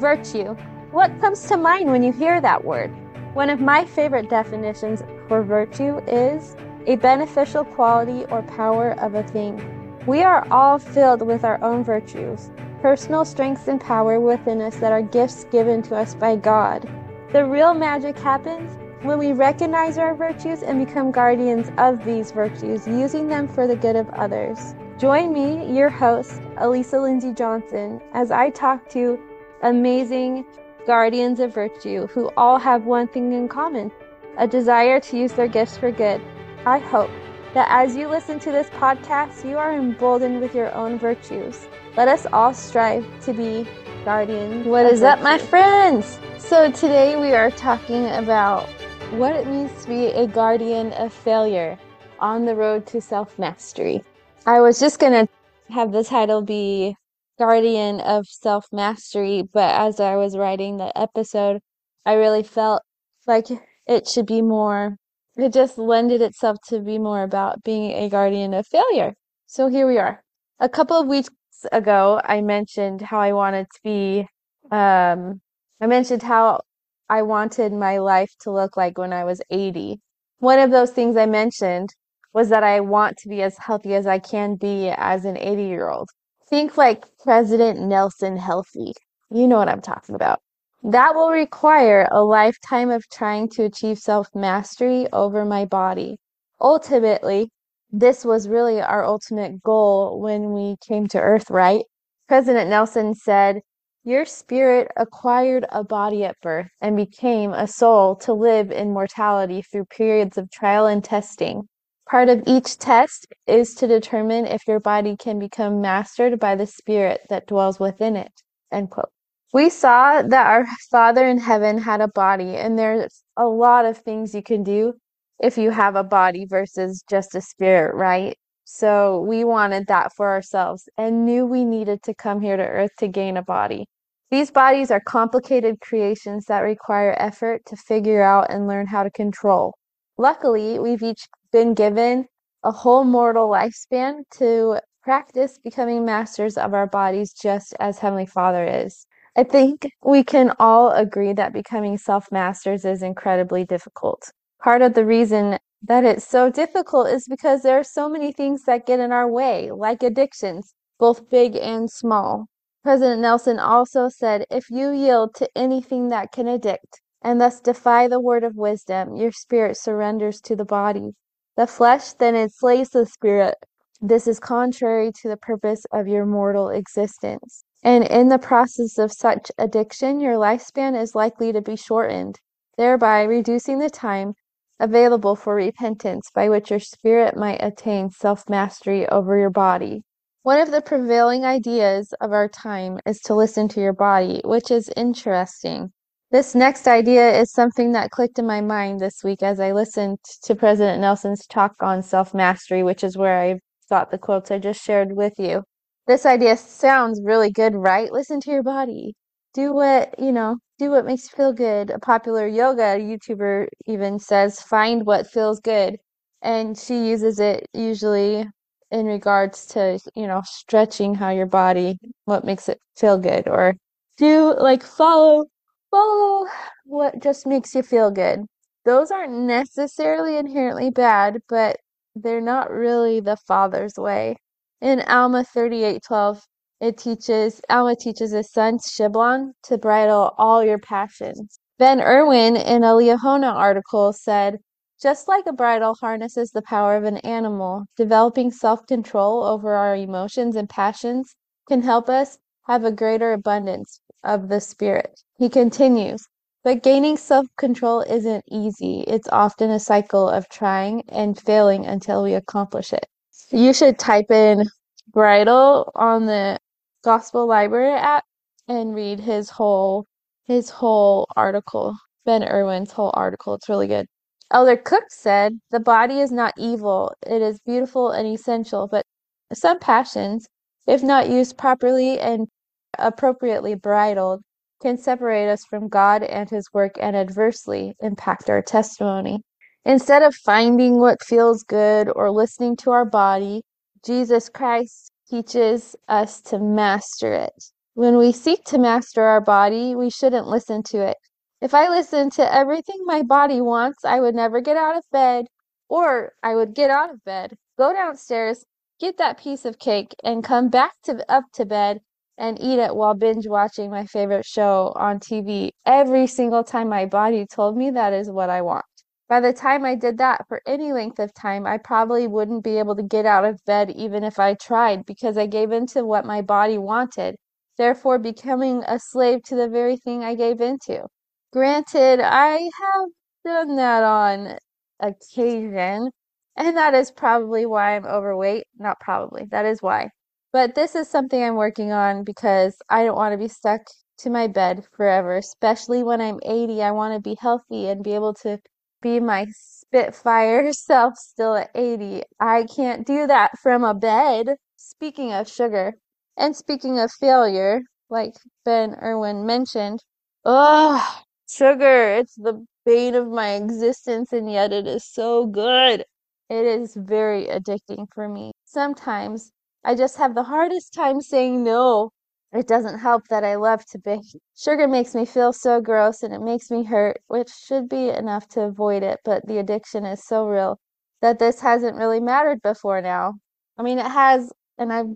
Virtue. What comes to mind when you hear that word? One of my favorite definitions for virtue is a beneficial quality or power of a thing. We are all filled with our own virtues, personal strengths and power within us that are gifts given to us by God. The real magic happens when we recognize our virtues and become guardians of these virtues, using them for the good of others. Join me, your host, Alisa Lindsay Johnson, as I talk to amazing guardians of virtue who all have one thing in common a desire to use their gifts for good. I hope that as you listen to this podcast, you are emboldened with your own virtues. Let us all strive to be guardians. What is up, my friends? So, today we are talking about what it means to be a guardian of failure on the road to self mastery. I was just going to have the title be Guardian of Self Mastery, but as I was writing the episode, I really felt like it should be more, it just lended itself to be more about being a guardian of failure. So here we are. A couple of weeks ago, I mentioned how I wanted to be, um, I mentioned how I wanted my life to look like when I was 80. One of those things I mentioned was that I want to be as healthy as I can be as an 80 year old. Think like President Nelson healthy. You know what I'm talking about. That will require a lifetime of trying to achieve self mastery over my body. Ultimately, this was really our ultimate goal when we came to Earth, right? President Nelson said, Your spirit acquired a body at birth and became a soul to live in mortality through periods of trial and testing. Part of each test is to determine if your body can become mastered by the spirit that dwells within it. End quote. We saw that our Father in heaven had a body, and there's a lot of things you can do if you have a body versus just a spirit, right? So we wanted that for ourselves and knew we needed to come here to earth to gain a body. These bodies are complicated creations that require effort to figure out and learn how to control. Luckily, we've each been given a whole mortal lifespan to practice becoming masters of our bodies just as Heavenly Father is. I think we can all agree that becoming self masters is incredibly difficult. Part of the reason that it's so difficult is because there are so many things that get in our way, like addictions, both big and small. President Nelson also said if you yield to anything that can addict, and thus defy the word of wisdom, your spirit surrenders to the body. The flesh then enslaves the spirit. This is contrary to the purpose of your mortal existence. And in the process of such addiction, your lifespan is likely to be shortened, thereby reducing the time available for repentance by which your spirit might attain self mastery over your body. One of the prevailing ideas of our time is to listen to your body, which is interesting. This next idea is something that clicked in my mind this week as I listened to President Nelson's talk on self mastery, which is where I got the quotes I just shared with you. This idea sounds really good, right? Listen to your body. Do what, you know, do what makes you feel good. A popular yoga YouTuber even says, find what feels good. And she uses it usually in regards to, you know, stretching how your body, what makes it feel good, or do like follow follow what just makes you feel good. Those aren't necessarily inherently bad, but they're not really the Father's way. In Alma 38:12, it teaches Alma teaches his son Shiblon to bridle all your passions. Ben Irwin in a Liahona article said, just like a bridle harnesses the power of an animal, developing self-control over our emotions and passions can help us have a greater abundance of the Spirit. He continues, but gaining self control isn't easy. It's often a cycle of trying and failing until we accomplish it. You should type in bridle on the Gospel Library app and read his whole his whole article, Ben Irwin's whole article. It's really good. Elder Cook said, "The body is not evil. It is beautiful and essential, but some passions, if not used properly and appropriately bridled, can separate us from God and His work and adversely impact our testimony. Instead of finding what feels good or listening to our body, Jesus Christ teaches us to master it. When we seek to master our body, we shouldn't listen to it. If I listened to everything my body wants, I would never get out of bed, or I would get out of bed, go downstairs, get that piece of cake, and come back to up to bed and eat it while binge watching my favorite show on TV every single time my body told me that is what I want. By the time I did that for any length of time, I probably wouldn't be able to get out of bed even if I tried because I gave in to what my body wanted, therefore becoming a slave to the very thing I gave into. Granted, I have done that on occasion, and that is probably why I'm overweight. Not probably, that is why. But this is something I'm working on because I don't want to be stuck to my bed forever, especially when I'm 80. I want to be healthy and be able to be my Spitfire self still at 80. I can't do that from a bed. Speaking of sugar and speaking of failure, like Ben Irwin mentioned, ugh, sugar, it's the bane of my existence, and yet it is so good. It is very addicting for me. Sometimes I just have the hardest time saying no. It doesn't help that I love to bake. Sugar makes me feel so gross and it makes me hurt, which should be enough to avoid it, but the addiction is so real that this hasn't really mattered before now. I mean, it has, and I've,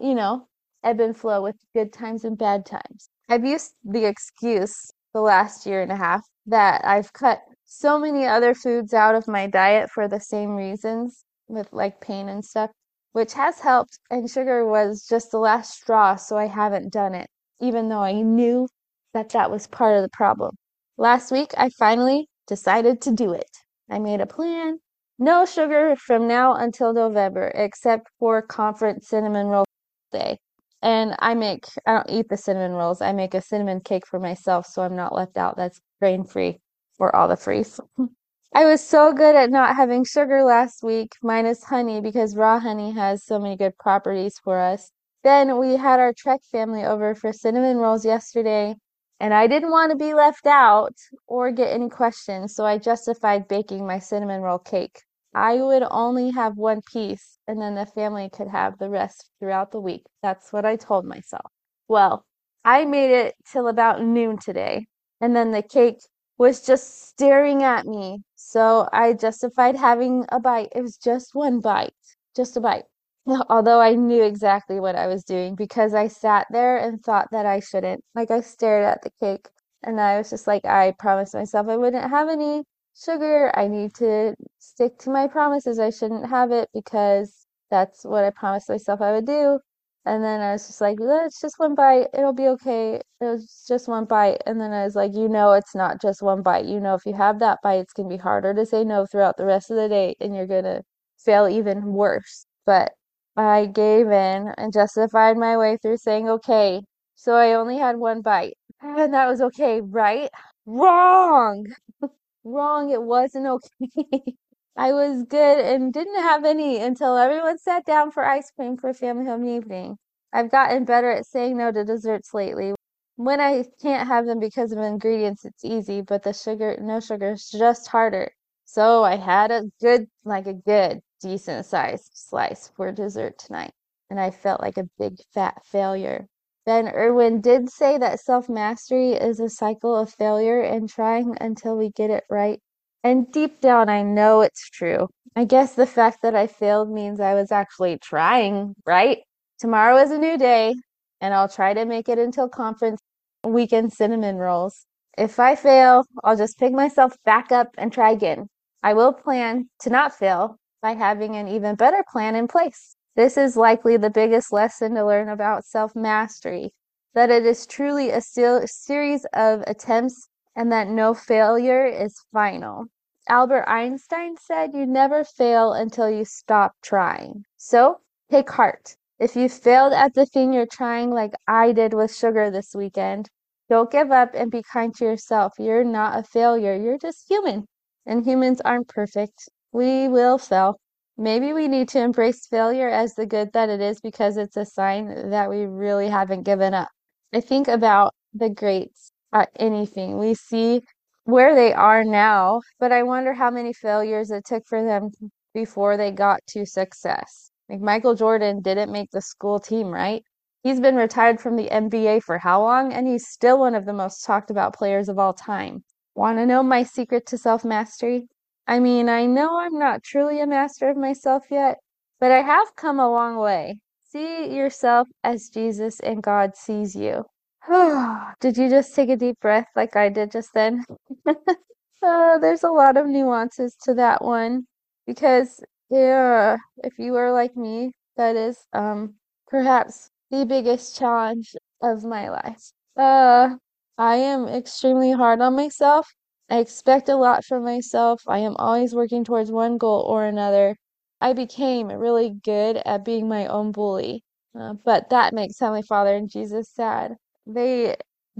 you know, ebb and flow with good times and bad times. I've used the excuse the last year and a half that I've cut so many other foods out of my diet for the same reasons with like pain and stuff which has helped, and sugar was just the last straw, so I haven't done it, even though I knew that that was part of the problem. Last week, I finally decided to do it. I made a plan. No sugar from now until November, except for conference cinnamon roll day. And I make, I don't eat the cinnamon rolls. I make a cinnamon cake for myself, so I'm not left out. That's grain free or all the freeze. I was so good at not having sugar last week, minus honey, because raw honey has so many good properties for us. Then we had our Trek family over for cinnamon rolls yesterday, and I didn't want to be left out or get any questions, so I justified baking my cinnamon roll cake. I would only have one piece, and then the family could have the rest throughout the week. That's what I told myself. Well, I made it till about noon today, and then the cake was just staring at me. So I justified having a bite. It was just one bite, just a bite. Although I knew exactly what I was doing because I sat there and thought that I shouldn't. Like I stared at the cake and I was just like, I promised myself I wouldn't have any sugar. I need to stick to my promises. I shouldn't have it because that's what I promised myself I would do. And then I was just like, it's just one bite. It'll be okay. It was just one bite. And then I was like, you know, it's not just one bite. You know, if you have that bite, it's going to be harder to say no throughout the rest of the day and you're going to fail even worse. But I gave in and justified my way through saying, okay. So I only had one bite. And that was okay, right? Wrong! Wrong. It wasn't okay. I was good and didn't have any until everyone sat down for ice cream for family home evening. I've gotten better at saying no to desserts lately. When I can't have them because of ingredients, it's easy, but the sugar, no sugar, is just harder. So I had a good, like a good, decent sized slice for dessert tonight, and I felt like a big fat failure. Ben Irwin did say that self mastery is a cycle of failure and trying until we get it right. And deep down, I know it's true. I guess the fact that I failed means I was actually trying, right? Tomorrow is a new day, and I'll try to make it until conference weekend cinnamon rolls. If I fail, I'll just pick myself back up and try again. I will plan to not fail by having an even better plan in place. This is likely the biggest lesson to learn about self mastery that it is truly a series of attempts and that no failure is final. Albert Einstein said you never fail until you stop trying. So take heart. If you failed at the thing you're trying, like I did with sugar this weekend, don't give up and be kind to yourself. You're not a failure, you're just human. And humans aren't perfect. We will fail. Maybe we need to embrace failure as the good that it is because it's a sign that we really haven't given up. I think about the greats at anything. We see where they are now, but I wonder how many failures it took for them before they got to success. Like Michael Jordan didn't make the school team, right? He's been retired from the NBA for how long? And he's still one of the most talked about players of all time. Want to know my secret to self mastery? I mean, I know I'm not truly a master of myself yet, but I have come a long way. See yourself as Jesus and God sees you. did you just take a deep breath like I did just then? uh, there's a lot of nuances to that one because yeah, if you are like me, that is um perhaps the biggest challenge of my life. Uh, I am extremely hard on myself. I expect a lot from myself. I am always working towards one goal or another. I became really good at being my own bully, uh, but that makes Heavenly Father and Jesus sad. They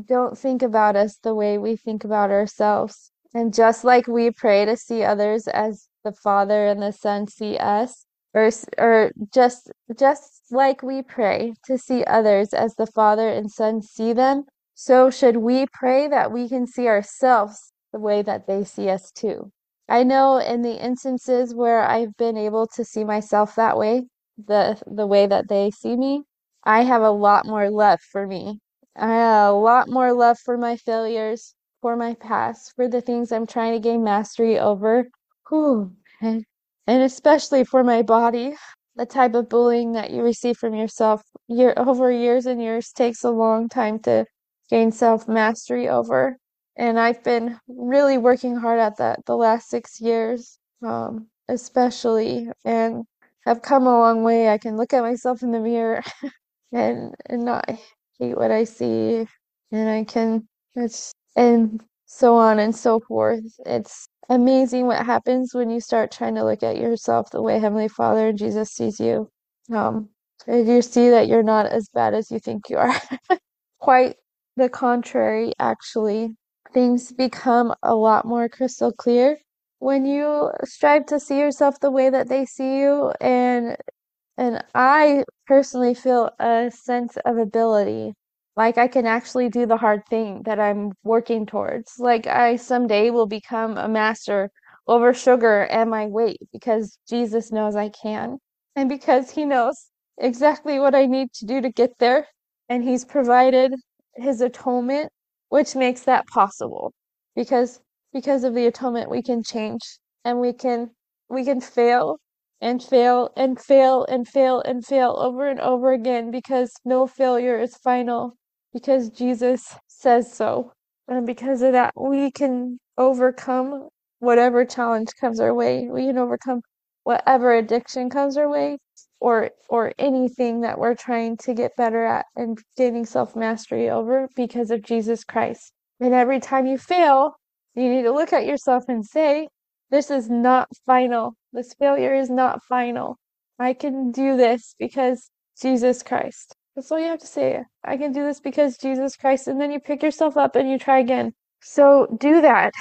don't think about us the way we think about ourselves. And just like we pray to see others as the Father and the Son see us, or, or just just like we pray to see others as the Father and Son see them, so should we pray that we can see ourselves the way that they see us too. I know in the instances where I've been able to see myself that way, the the way that they see me, I have a lot more love for me I have a lot more love for my failures, for my past, for the things I'm trying to gain mastery over. Whew. And, and especially for my body. The type of bullying that you receive from yourself year over years and years takes a long time to gain self mastery over. And I've been really working hard at that the last six years, um, especially, and have come a long way. I can look at myself in the mirror and, and not hate what I see, and I can, it's, and so on and so forth. It's amazing what happens when you start trying to look at yourself the way Heavenly Father and Jesus sees you. Um, if you see that you're not as bad as you think you are. Quite the contrary, actually. Things become a lot more crystal clear when you strive to see yourself the way that they see you and and I personally feel a sense of ability. Like I can actually do the hard thing that I'm working towards. Like I someday will become a master over sugar and my weight because Jesus knows I can. And because he knows exactly what I need to do to get there. And he's provided his atonement, which makes that possible. Because because of the atonement we can change and we can we can fail and fail and fail and fail and fail over and over again because no failure is final because Jesus says so. And because of that, we can overcome whatever challenge comes our way. We can overcome whatever addiction comes our way or or anything that we're trying to get better at and gaining self-mastery over because of Jesus Christ. And every time you fail, you need to look at yourself and say, this is not final. This failure is not final. I can do this because Jesus Christ. That's all you have to say. I can do this because Jesus Christ. And then you pick yourself up and you try again. So do that.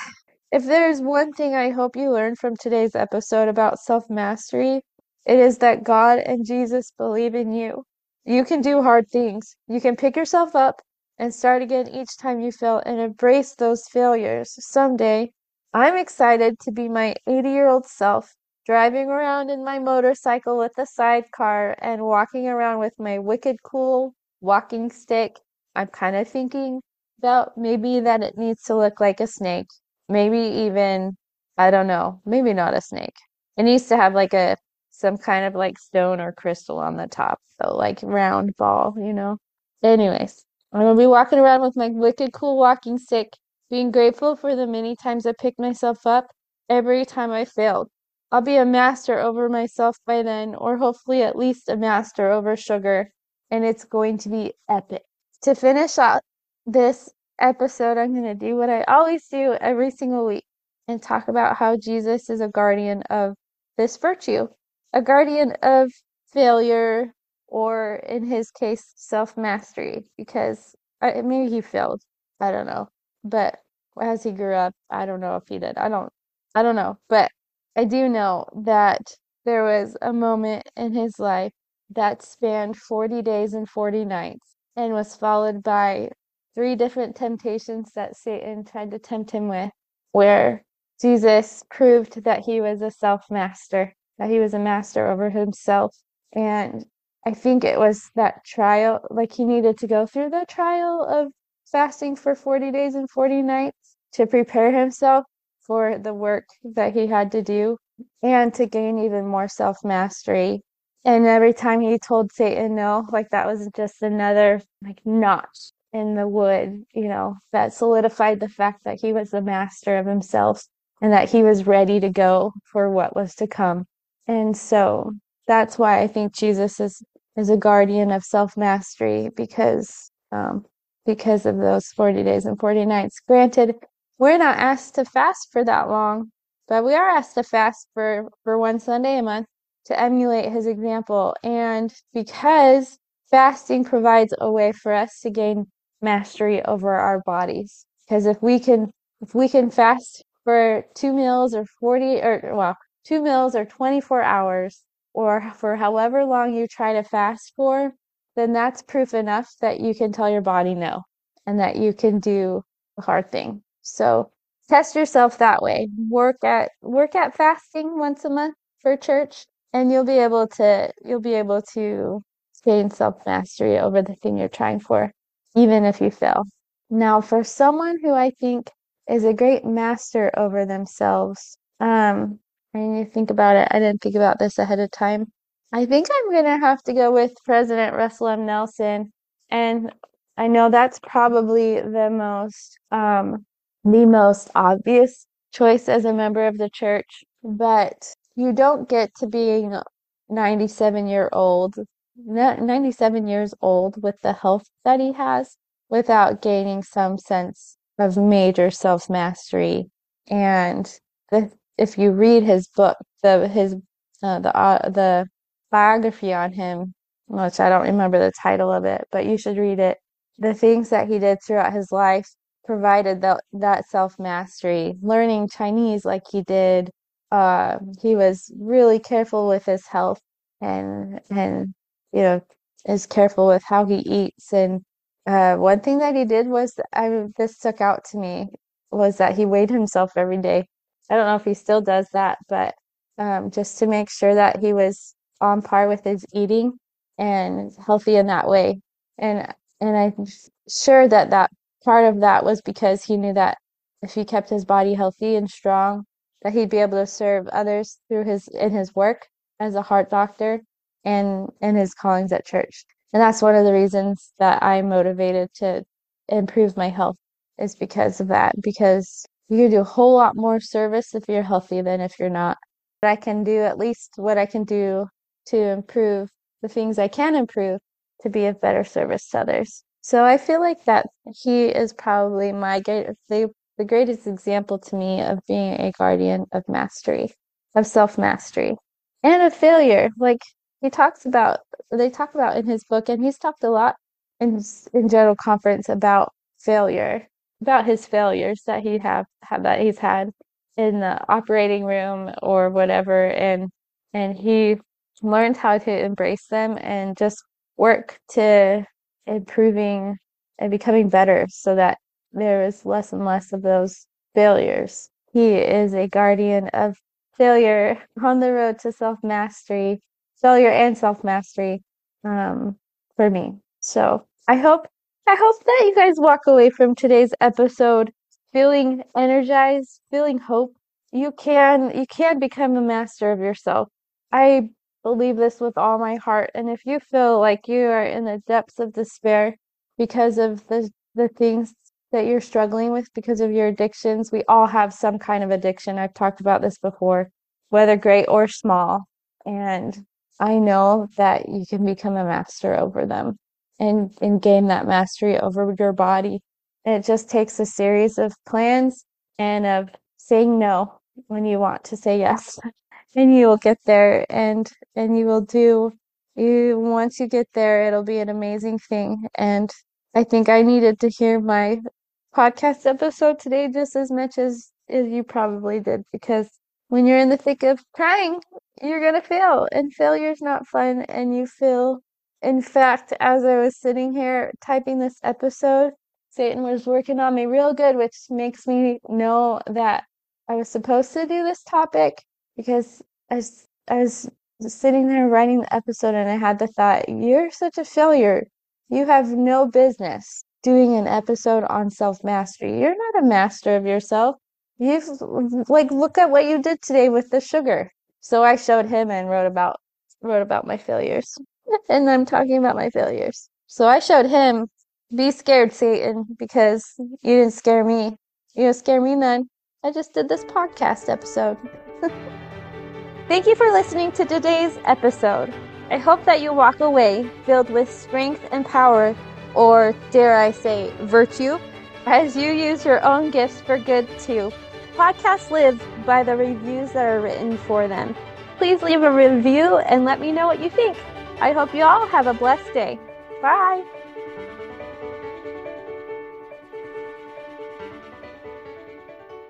If there's one thing I hope you learned from today's episode about self mastery, it is that God and Jesus believe in you. You can do hard things. You can pick yourself up and start again each time you fail and embrace those failures. Someday I'm excited to be my 80 year old self, driving around in my motorcycle with a sidecar and walking around with my wicked cool walking stick. I'm kind of thinking about maybe that it needs to look like a snake. Maybe even, I don't know, maybe not a snake. It needs to have like a, some kind of like stone or crystal on the top. So like round ball, you know? Anyways, I'm gonna be walking around with my wicked cool walking stick being grateful for the many times I picked myself up every time I failed. I'll be a master over myself by then, or hopefully at least a master over sugar, and it's going to be epic. To finish out this episode, I'm going to do what I always do every single week and talk about how Jesus is a guardian of this virtue, a guardian of failure, or in his case, self mastery, because I, maybe he failed. I don't know but as he grew up, I don't know if he did. I don't I don't know, but I do know that there was a moment in his life that spanned 40 days and 40 nights and was followed by three different temptations that Satan tried to tempt him with, where Jesus proved that he was a self master, that he was a master over himself. And I think it was that trial, like he needed to go through the trial of fasting for 40 days and 40 nights to prepare himself for the work that he had to do and to gain even more self mastery. And every time he told Satan no, like that was just another like notch in the wood, you know, that solidified the fact that he was the master of himself and that he was ready to go for what was to come. And so that's why I think Jesus is is a guardian of self mastery because um, because of those 40 days and 40 nights. Granted, we're not asked to fast for that long, but we are asked to fast for, for one Sunday a month to emulate his example. And because fasting provides a way for us to gain mastery over our bodies. Because if we can if we can fast for two meals or 40 or well, two meals or 24 hours or for however long you try to fast for, then that's proof enough that you can tell your body no and that you can do the hard thing. So test yourself that way. Work at work at fasting once a month for church and you'll be able to you'll be able to gain self-mastery over the thing you're trying for even if you fail. Now for someone who I think is a great master over themselves, um and you think about it, I didn't think about this ahead of time. I think I'm going to have to go with President Russell M. Nelson. And I know that's probably the most um, the most obvious choice as a member of the church, but you don't get to being 97 year old 97 years old with the health that he has without gaining some sense of major self mastery and the if you read his book, the his uh, the uh, the biography on him, which I don't remember the title of it, but you should read it. The things that he did throughout his life provided that that self mastery. Learning Chinese like he did, uh, he was really careful with his health and and you know is careful with how he eats. And uh, one thing that he did was I this stuck out to me was that he weighed himself every day I don't know if he still does that, but um, just to make sure that he was on par with his eating and healthy in that way. And and I'm sure that that part of that was because he knew that if he kept his body healthy and strong, that he'd be able to serve others through his in his work as a heart doctor and in his callings at church. And that's one of the reasons that I'm motivated to improve my health is because of that because you can do a whole lot more service if you're healthy than if you're not. But I can do at least what I can do to improve the things I can improve to be of better service to others. So I feel like that he is probably my the, the greatest example to me of being a guardian of mastery, of self mastery, and of failure. Like he talks about, they talk about in his book, and he's talked a lot in in general conference about failure about his failures that he have, have that he's had in the operating room or whatever and and he learned how to embrace them and just work to improving and becoming better so that there is less and less of those failures. He is a guardian of failure on the road to self mastery, failure and self mastery um, for me. So I hope I hope that you guys walk away from today's episode feeling energized, feeling hope. You can you can become a master of yourself. I believe this with all my heart. And if you feel like you are in the depths of despair because of the the things that you're struggling with because of your addictions, we all have some kind of addiction. I've talked about this before, whether great or small. And I know that you can become a master over them and and gain that mastery over your body. it just takes a series of plans and of saying no when you want to say yes. and you will get there and and you will do you once you get there it'll be an amazing thing. And I think I needed to hear my podcast episode today just as much as, as you probably did because when you're in the thick of trying, you're going to fail and failure is not fun and you feel in fact, as I was sitting here typing this episode, Satan was working on me real good, which makes me know that I was supposed to do this topic because as was sitting there writing the episode and I had the thought, you're such a failure. You have no business doing an episode on self mastery. You're not a master of yourself. You've like look at what you did today with the sugar. So I showed him and wrote about wrote about my failures. and I'm talking about my failures. So I showed him, be scared, Satan, because you didn't scare me. You didn't scare me none. I just did this podcast episode. Thank you for listening to today's episode. I hope that you walk away filled with strength and power, or dare I say, virtue, as you use your own gifts for good too. Podcasts live by the reviews that are written for them. Please leave a review and let me know what you think. I hope you all have a blessed day. Bye.